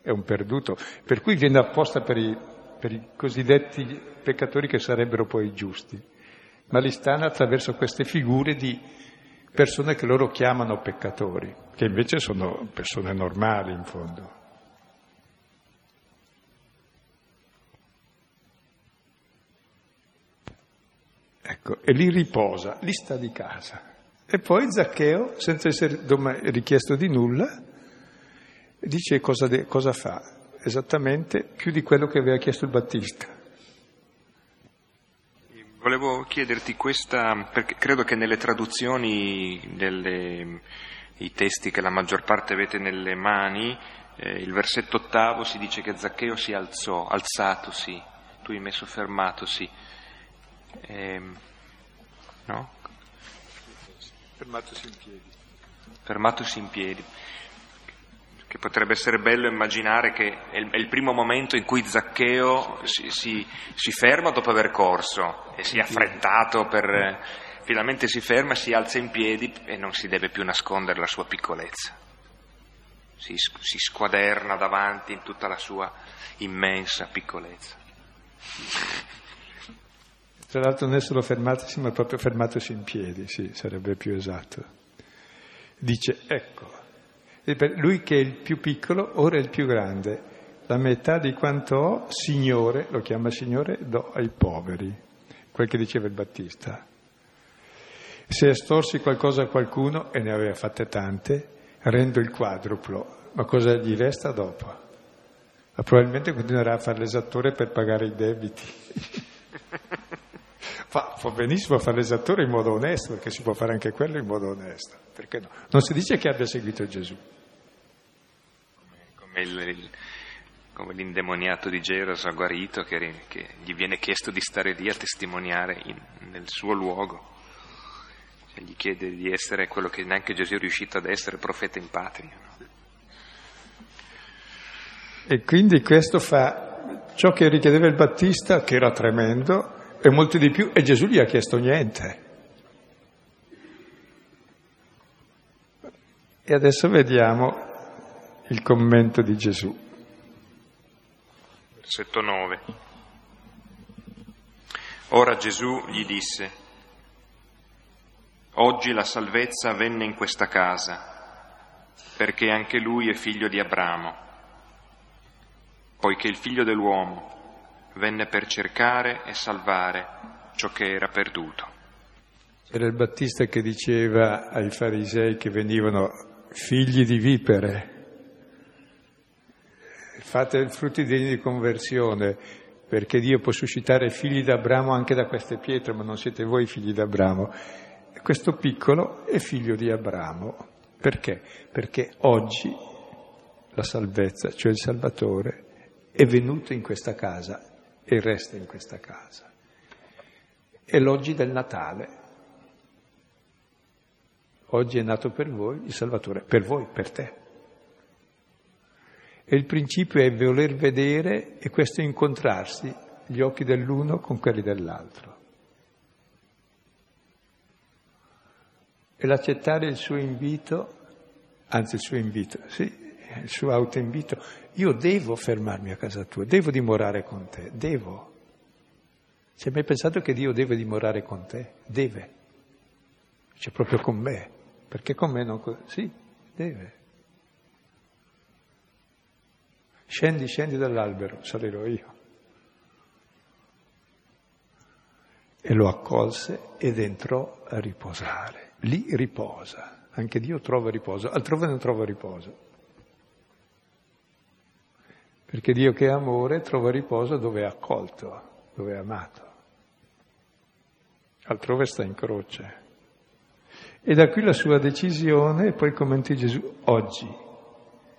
È un perduto. Per cui viene apposta per i, per i cosiddetti peccatori che sarebbero poi giusti. Ma li stanno attraverso queste figure di persone che loro chiamano peccatori, che invece sono persone normali in fondo. Ecco, e lì riposa, lì sta di casa. E poi Zaccheo, senza essere richiesto di nulla, dice cosa, de- cosa fa, esattamente più di quello che aveva chiesto il Battista. Volevo chiederti questa, perché credo che nelle traduzioni dei testi che la maggior parte avete nelle mani, eh, il versetto ottavo si dice che Zaccheo si alzò, alzatosi, tu hai messo fermatosi. Eh, no? Fermatosi in piedi. Fermatosi in piedi che potrebbe essere bello immaginare che è il, primo momento in cui Zaccheo si, si, si, ferma dopo aver corso e si è affrettato per... finalmente si ferma, si alza in piedi e non si deve più nascondere la sua piccolezza. Si, si squaderna davanti in tutta la sua immensa piccolezza. Tra l'altro non è solo fermatosi, ma proprio fermatosi in piedi, sì, sarebbe più esatto. Dice, ecco, lui che è il più piccolo, ora è il più grande. La metà di quanto ho, Signore, lo chiama Signore, do ai poveri. Quel che diceva il Battista. Se estorsi qualcosa a qualcuno, e ne aveva fatte tante, rendo il quadruplo. Ma cosa gli resta dopo? Ma probabilmente continuerà a fare l'esattore per pagare i debiti. [LAUGHS] Fa, fa, benissimo fare l'esattore in modo onesto, perché si può fare anche quello in modo onesto. Perché no? Non si dice che abbia seguito Gesù. Il, il, come l'indemoniato di Geros ha guarito, che, che, gli viene chiesto di stare lì a testimoniare in, nel suo luogo. Cioè, gli chiede di essere quello che neanche Gesù è riuscito ad essere, profeta in patria. No? E quindi questo fa ciò che richiedeva il Battista, che era tremendo, e molto di più, e Gesù gli ha chiesto niente. E adesso vediamo il commento di Gesù. Versetto 9. Ora Gesù gli disse, Oggi la salvezza venne in questa casa, perché anche lui è figlio di Abramo, poiché il figlio dell'uomo venne per cercare e salvare ciò che era perduto. Era il Battista che diceva ai farisei che venivano figli di vipere, fate frutti degni di conversione, perché Dio può suscitare figli d'Abramo anche da queste pietre, ma non siete voi figli d'Abramo. Questo piccolo è figlio di Abramo. Perché? Perché oggi la salvezza, cioè il Salvatore, è venuto in questa casa e resta in questa casa. È l'oggi del Natale. Oggi è nato per voi il Salvatore, per voi, per te. E il principio è voler vedere e questo incontrarsi gli occhi dell'uno con quelli dell'altro. E l'accettare il suo invito, anzi il suo invito, sì, il suo autoinvito, io devo fermarmi a casa tua, devo dimorare con te, devo. Ci hai mai pensato che Dio deve dimorare con te? Deve. Cioè proprio con me, perché con me non... Sì, deve. Scendi, scendi dall'albero, salirò io. E lo accolse ed entrò a riposare. Lì riposa. Anche Dio trova riposo, altrove non trova riposo. Perché Dio che è amore trova riposo dove è accolto, dove è amato. altrove sta in croce. E da qui la sua decisione, poi commenti Gesù, oggi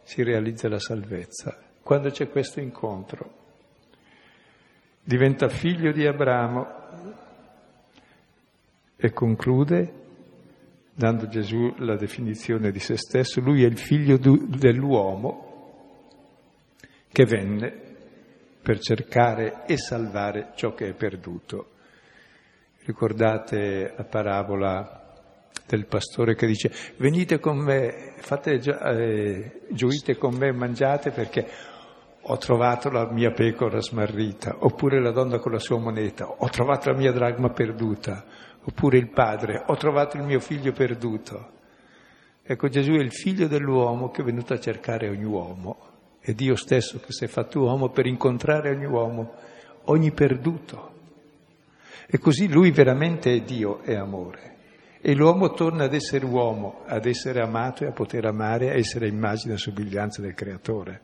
si realizza la salvezza, quando c'è questo incontro. Diventa figlio di Abramo e conclude dando Gesù la definizione di se stesso, lui è il figlio dell'uomo che venne per cercare e salvare ciò che è perduto. Ricordate la parabola del pastore che dice venite con me, fate, eh, gioite con me, mangiate perché ho trovato la mia pecora smarrita, oppure la donna con la sua moneta, ho trovato la mia dragma perduta, oppure il padre, ho trovato il mio figlio perduto. Ecco, Gesù è il figlio dell'uomo che è venuto a cercare ogni uomo, è Dio stesso che si è fatto uomo per incontrare ogni uomo, ogni perduto. E così lui veramente è Dio, è amore. E l'uomo torna ad essere uomo, ad essere amato e a poter amare, a essere immagine e somiglianza del Creatore.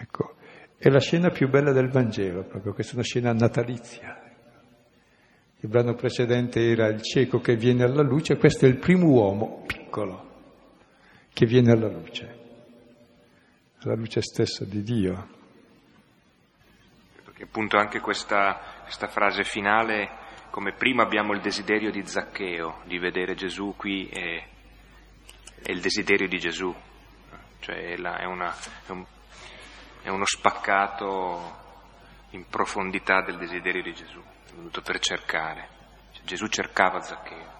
Ecco, è la scena più bella del Vangelo, proprio questa è una scena natalizia. Il brano precedente era il cieco che viene alla luce, questo è il primo uomo piccolo che viene alla luce, alla luce stessa di Dio. Perché appunto anche questa, questa frase finale, come prima abbiamo il desiderio di Zaccheo, di vedere Gesù qui, è, è il desiderio di Gesù, cioè è, la, è, una, è, un, è uno spaccato in profondità del desiderio di Gesù venuto per cercare. Cioè, Gesù cercava Zaccheo.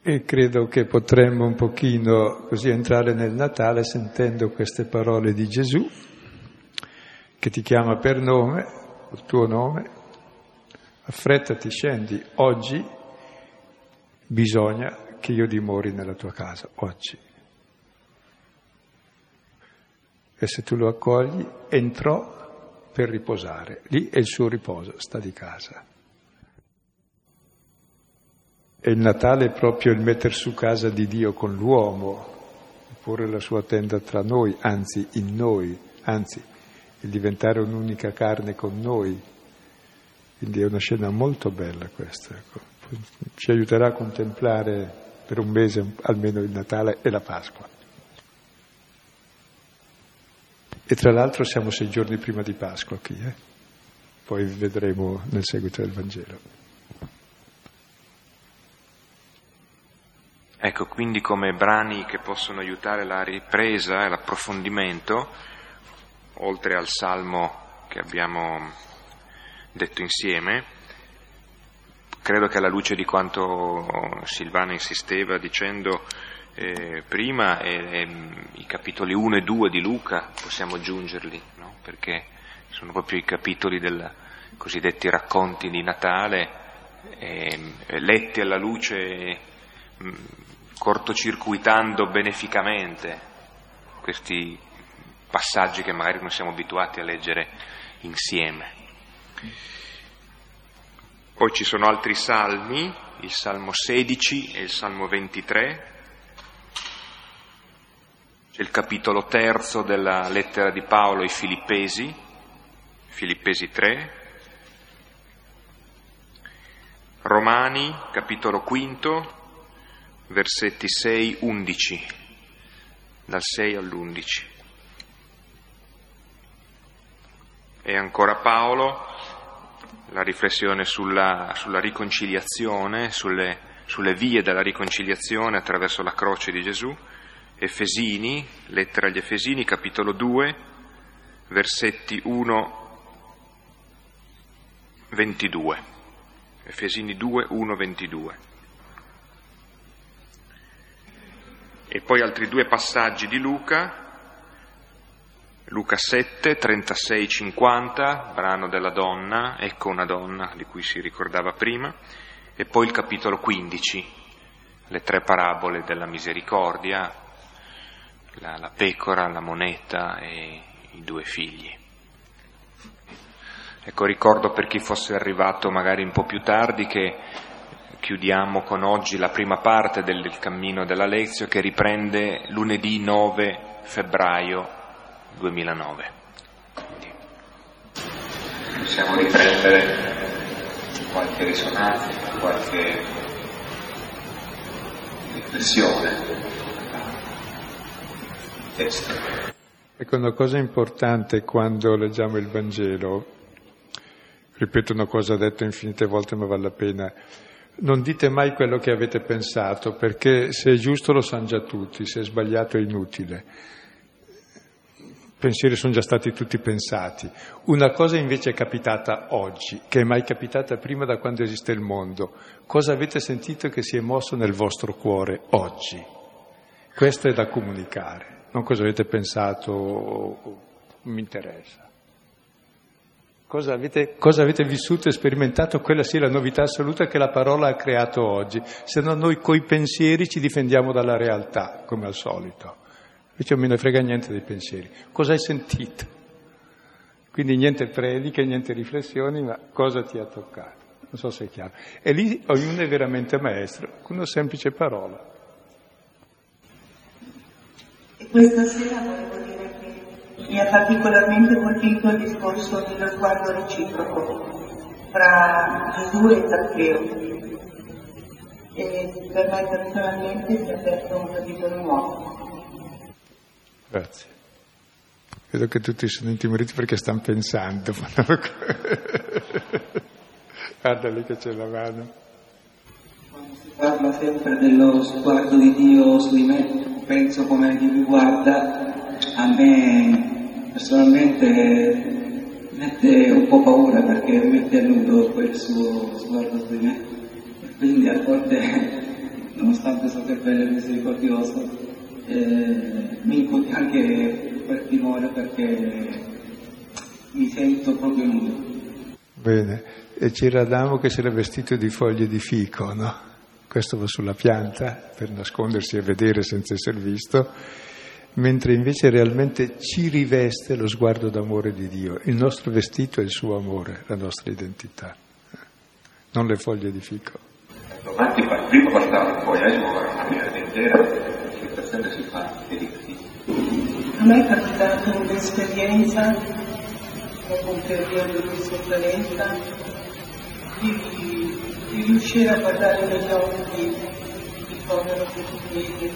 E credo che potremmo un pochino così entrare nel Natale sentendo queste parole di Gesù, che ti chiama per nome, il tuo nome, affrettati, scendi, oggi bisogna che io dimori nella tua casa, oggi. E se tu lo accogli, entrò per riposare. Lì è il suo riposo, sta di casa. E il Natale è proprio il mettere su casa di Dio con l'uomo, porre la sua tenda tra noi, anzi in noi, anzi il diventare un'unica carne con noi. Quindi è una scena molto bella questa. Ecco. Ci aiuterà a contemplare per un mese almeno il Natale e la Pasqua. E tra l'altro siamo sei giorni prima di Pasqua qui, eh? poi vedremo nel seguito del Vangelo. Ecco, quindi come brani che possono aiutare la ripresa e l'approfondimento, oltre al salmo che abbiamo detto insieme, credo che alla luce di quanto Silvana insisteva dicendo eh, prima e, e, i capitoli 1 e 2 di Luca, possiamo aggiungerli, no? perché sono proprio i capitoli dei cosiddetti racconti di Natale, eh, letti alla luce, mh, mm, cortocircuitando beneficamente questi passaggi che magari non siamo abituati a leggere insieme. Poi ci sono altri salmi, il Salmo 16 e il Salmo 23, c'è il capitolo terzo della lettera di Paolo ai Filippesi, Filippesi 3, Romani, capitolo quinto, versetti 6-11, dal 6 all'11. E ancora Paolo, la riflessione sulla, sulla riconciliazione, sulle, sulle vie della riconciliazione attraverso la croce di Gesù. Efesini, lettera agli Efesini, capitolo 2, versetti 1, 22. Efesini 2, 1, 22. E poi altri due passaggi di Luca, Luca 7, 36, 50, brano della donna, ecco una donna di cui si ricordava prima, e poi il capitolo 15, le tre parabole della misericordia, la, la pecora, la moneta e i due figli. Ecco, ricordo per chi fosse arrivato magari un po' più tardi che chiudiamo con oggi la prima parte del cammino della Lezio che riprende lunedì 9 febbraio 2009. Quindi. possiamo riprendere qualche risonanza, qualche riflessione testo. Ecco, una cosa importante quando leggiamo il Vangelo, ripeto una cosa detta infinite volte ma vale la pena, non dite mai quello che avete pensato, perché se è giusto lo sanno già tutti, se è sbagliato è inutile. Pensieri sono già stati tutti pensati. Una cosa invece è capitata oggi, che è mai capitata prima da quando esiste il mondo. Cosa avete sentito che si è mosso nel vostro cuore oggi? Questo è da comunicare, non cosa avete pensato, mi interessa. Cosa avete, cosa avete, vissuto e sperimentato? Quella è la novità assoluta che la parola ha creato oggi. Se no noi coi pensieri ci difendiamo dalla realtà, come al solito. Invece non me ne frega niente dei pensieri. Cosa hai sentito? Quindi niente prediche, niente riflessioni, ma cosa ti ha toccato? Non so se è chiaro. E lì ognuno è veramente maestro, con una semplice parola. E questa sera volevo dire mi ha particolarmente colpito il discorso dello sguardo reciproco fra Gesù e Zaccheo. E per me personalmente si è aperto un capitolo nuovo. Grazie. Vedo che tutti sono intimoriti perché stanno pensando. [LAUGHS] Guarda lì che c'è la mano. Quando si parla sempre dello sguardo di Dio su di me, penso come Dio mi guarda, a me personalmente mette un po' paura perché mette a nudo quel suo sguardo su di me e quindi a volte, [LAUGHS] nonostante so che è bello e misericordioso, eh, mi incontri anche per timore perché mi sento proprio nudo. Bene, e c'era Adamo che si era vestito di foglie di fico, no? Questo va sulla pianta per nascondersi e vedere senza essere visto mentre invece realmente ci riveste lo sguardo d'amore di Dio. Il nostro vestito è il suo amore, la nostra identità, non le foglie di fico. Avanti, prima bastava, poi adesso una famiglia intera, A me è capitato un'esperienza, dopo un periodo di sofferenza, di, di riuscire a guardare negli occhi il povero che ti vede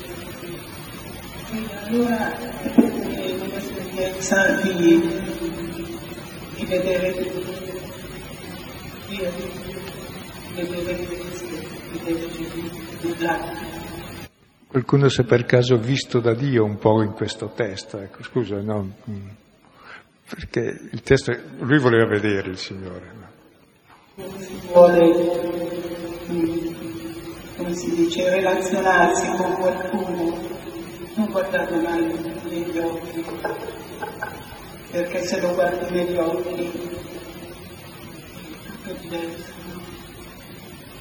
e allora è un'esperienza di, di vedere Dio, di vedere Cristo, di vedere Gesù, Qualcuno si è per caso visto da Dio un po' in questo testo, ecco, scusa, no, mm. perché il testo, lui voleva vedere il Signore. No? Si vuole, mm, come si dice, relazionarsi con qualcuno non guardate mai negli occhi, perché se lo guardi negli occhi tutto è diverso,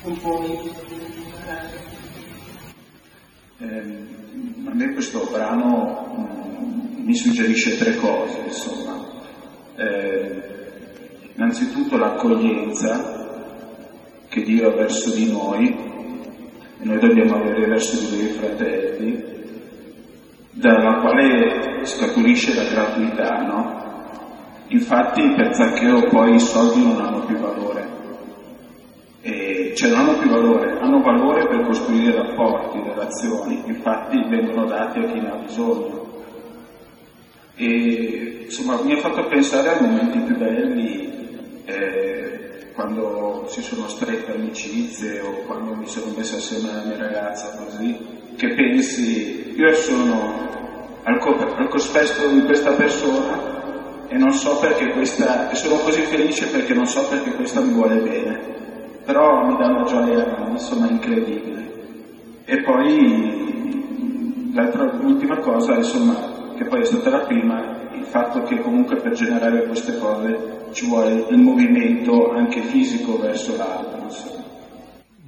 non puoi imparare. Eh, a me questo brano mm, mi suggerisce tre cose, insomma. Eh, innanzitutto l'accoglienza che Dio ha verso di noi, e noi dobbiamo avere verso di lui i fratelli, dalla quale scaturisce la gratuità, no? Infatti per Zaccheo poi i soldi non hanno più valore, e, cioè non hanno più valore, hanno valore per costruire rapporti, relazioni, infatti vengono dati a chi ne ha bisogno. E insomma mi ha fatto pensare ai momenti più belli eh, quando si sono strette amicizie o quando mi sono messa assieme alla mia ragazza così, che pensi, io sono al, co- al cospetto di questa persona e non so perché questa, e sono così felice perché non so perché questa mi vuole bene, però mi dà una gioia insomma incredibile. E poi l'ultima cosa, insomma, che poi è stata la prima, il fatto che comunque per generare queste cose ci vuole il movimento anche fisico verso l'altro. Insomma.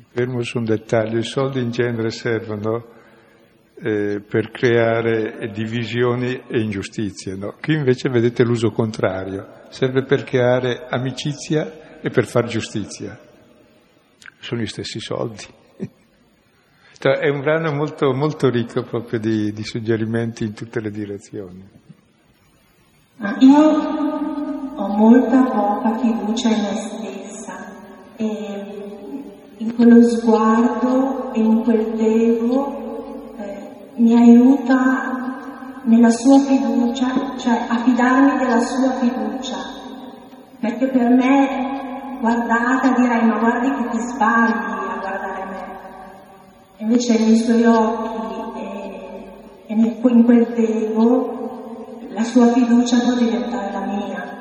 Fermo su un dettaglio, i soldi in genere servono eh, per creare divisioni e ingiustizie. No? Qui invece vedete l'uso contrario, serve per creare amicizia e per far giustizia. Sono gli stessi soldi. Cioè, è un brano molto, molto ricco proprio di, di suggerimenti in tutte le direzioni. Io ho molta poca fiducia in me stessa e in quello sguardo e in quel devo eh, mi aiuta nella sua fiducia, cioè a fidarmi della sua fiducia, perché per me guardata direi ma guardi che ti sbagli a guardare me, invece nei suoi occhi e, e in quel devo la sua fiducia può diventare la mia.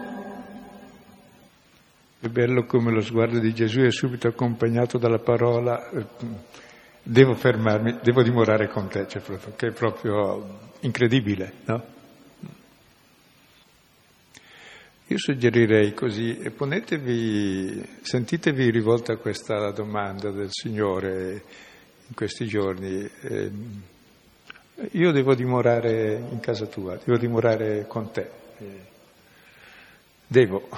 È bello come lo sguardo di Gesù è subito accompagnato dalla parola eh, devo fermarmi, devo dimorare con te, cioè, che è proprio incredibile, no? Io suggerirei così, ponetevi, sentitevi rivolta a questa domanda del Signore in questi giorni. Eh, io devo dimorare in casa tua, devo dimorare con te. Eh, devo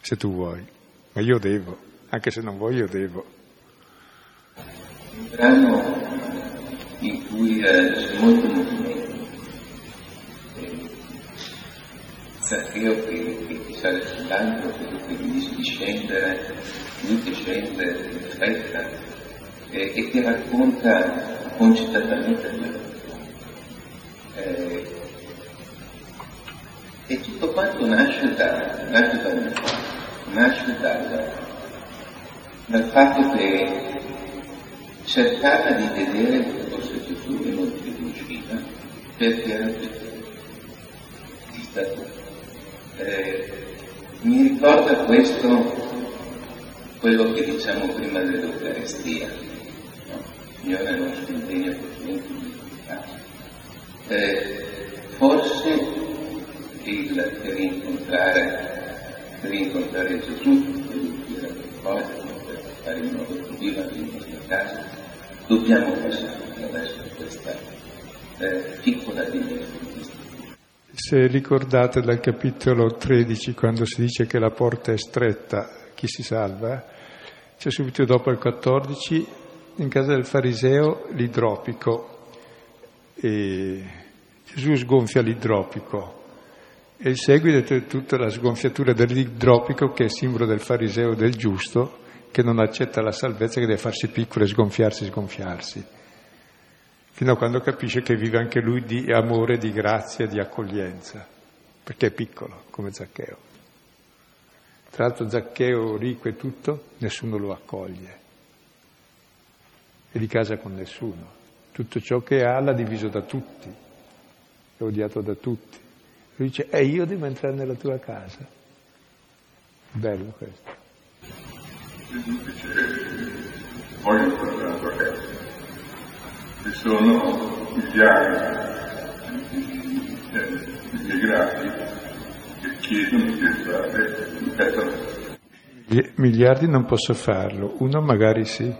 se tu vuoi, ma io devo, anche se non voglio devo. Un brano in cui eh, c'è molto movimento. Zaccheo che, che, che sale sull'albero, che gli dice di scendere, lui che scende in fretta e, e che racconta concitatamente quello. Eh, e tutto quanto nasce da, nasce da nasce dal, dal fatto che cercava di vedere che fosse Gesù e non ci riusciva perché era di statura. Eh, mi ricorda questo quello che diciamo prima dell'Eucaristia, no? Signore nostro impegno cosciente di eh, forse il per incontrare per incontrare Gesù, per riuscire a cogliere, per fare in modo che viva in nostra casa, dobbiamo passare attraverso questa eh, piccola dimensione. Se ricordate dal capitolo 13, quando si dice che la porta è stretta, chi si salva, c'è subito dopo il 14, in casa del fariseo, l'idropico. E Gesù sgonfia l'idropico, e il seguito è tutta la sgonfiatura dell'idropico che è simbolo del fariseo del giusto, che non accetta la salvezza, che deve farsi piccolo e sgonfiarsi, sgonfiarsi, fino a quando capisce che vive anche lui di amore, di grazia, di accoglienza, perché è piccolo, come Zaccheo. Tra l'altro Zaccheo ricco e tutto, nessuno lo accoglie, è di casa con nessuno. Tutto ciò che ha l'ha diviso da tutti, è odiato da tutti. Lui dice, e io devo entrare nella tua casa. Bello questo. Gesù dice, voglio Ci sono miliardi di immigrati che chiedono di entrare in casa. Miliardi non posso farlo, uno magari sì.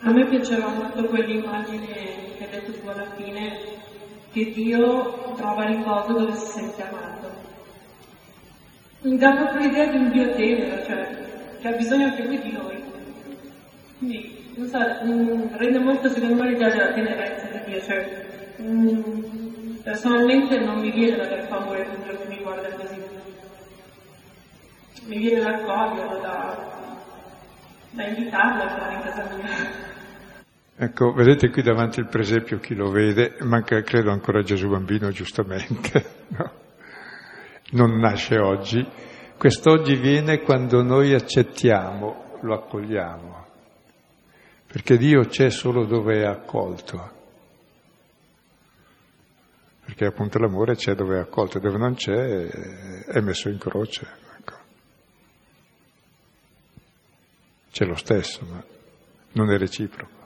A me piaceva molto quell'immagine che hai detto tu alla fine, che Dio trova riposo dove si sente amato. Mi dà proprio l'idea di un Dio tenero, cioè che ha bisogno anche lui di noi. Quindi, non so, mh, rende molto secondo me l'idea della tenerezza di Dio, cioè mh, personalmente non mi viene da aver paura di Dio che mi guarda così. Mi viene da accoglierlo, da, da invitarlo a stare in casa mia. Ecco, vedete qui davanti il presepio chi lo vede, manca credo ancora Gesù bambino giustamente, [LAUGHS] no? non nasce oggi, quest'oggi viene quando noi accettiamo, lo accogliamo, perché Dio c'è solo dove è accolto, perché appunto l'amore c'è dove è accolto, dove non c'è è messo in croce. Ecco. C'è lo stesso, ma non è reciproco.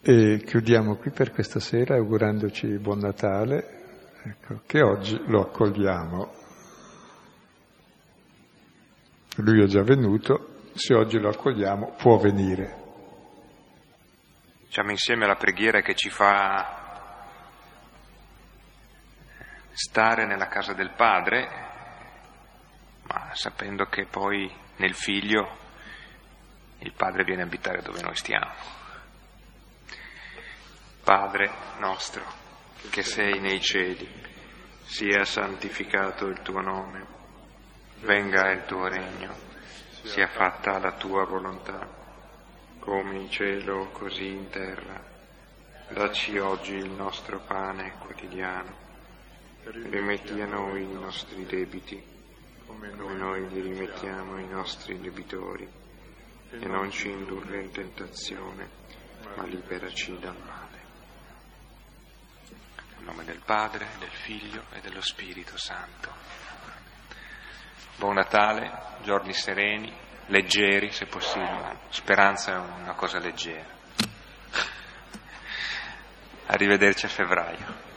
E chiudiamo qui per questa sera augurandoci buon Natale, ecco, che oggi lo accogliamo. Lui è già venuto, se oggi lo accogliamo può venire. Diciamo insieme alla preghiera che ci fa stare nella casa del Padre, ma sapendo che poi nel Figlio il Padre viene a abitare dove noi stiamo. Padre nostro, che sei nei cieli, sia santificato il tuo nome, venga il tuo regno, sia fatta la tua volontà, come in cielo così in terra. Dacci oggi il nostro pane quotidiano, rimetti a noi i nostri debiti, come noi li rimettiamo ai nostri debitori, e non ci indurre in tentazione, ma liberaci dal male. Nel nome del Padre, del Figlio e dello Spirito Santo. Buon Natale, giorni sereni, leggeri se possibile. Speranza è una cosa leggera. Arrivederci a febbraio.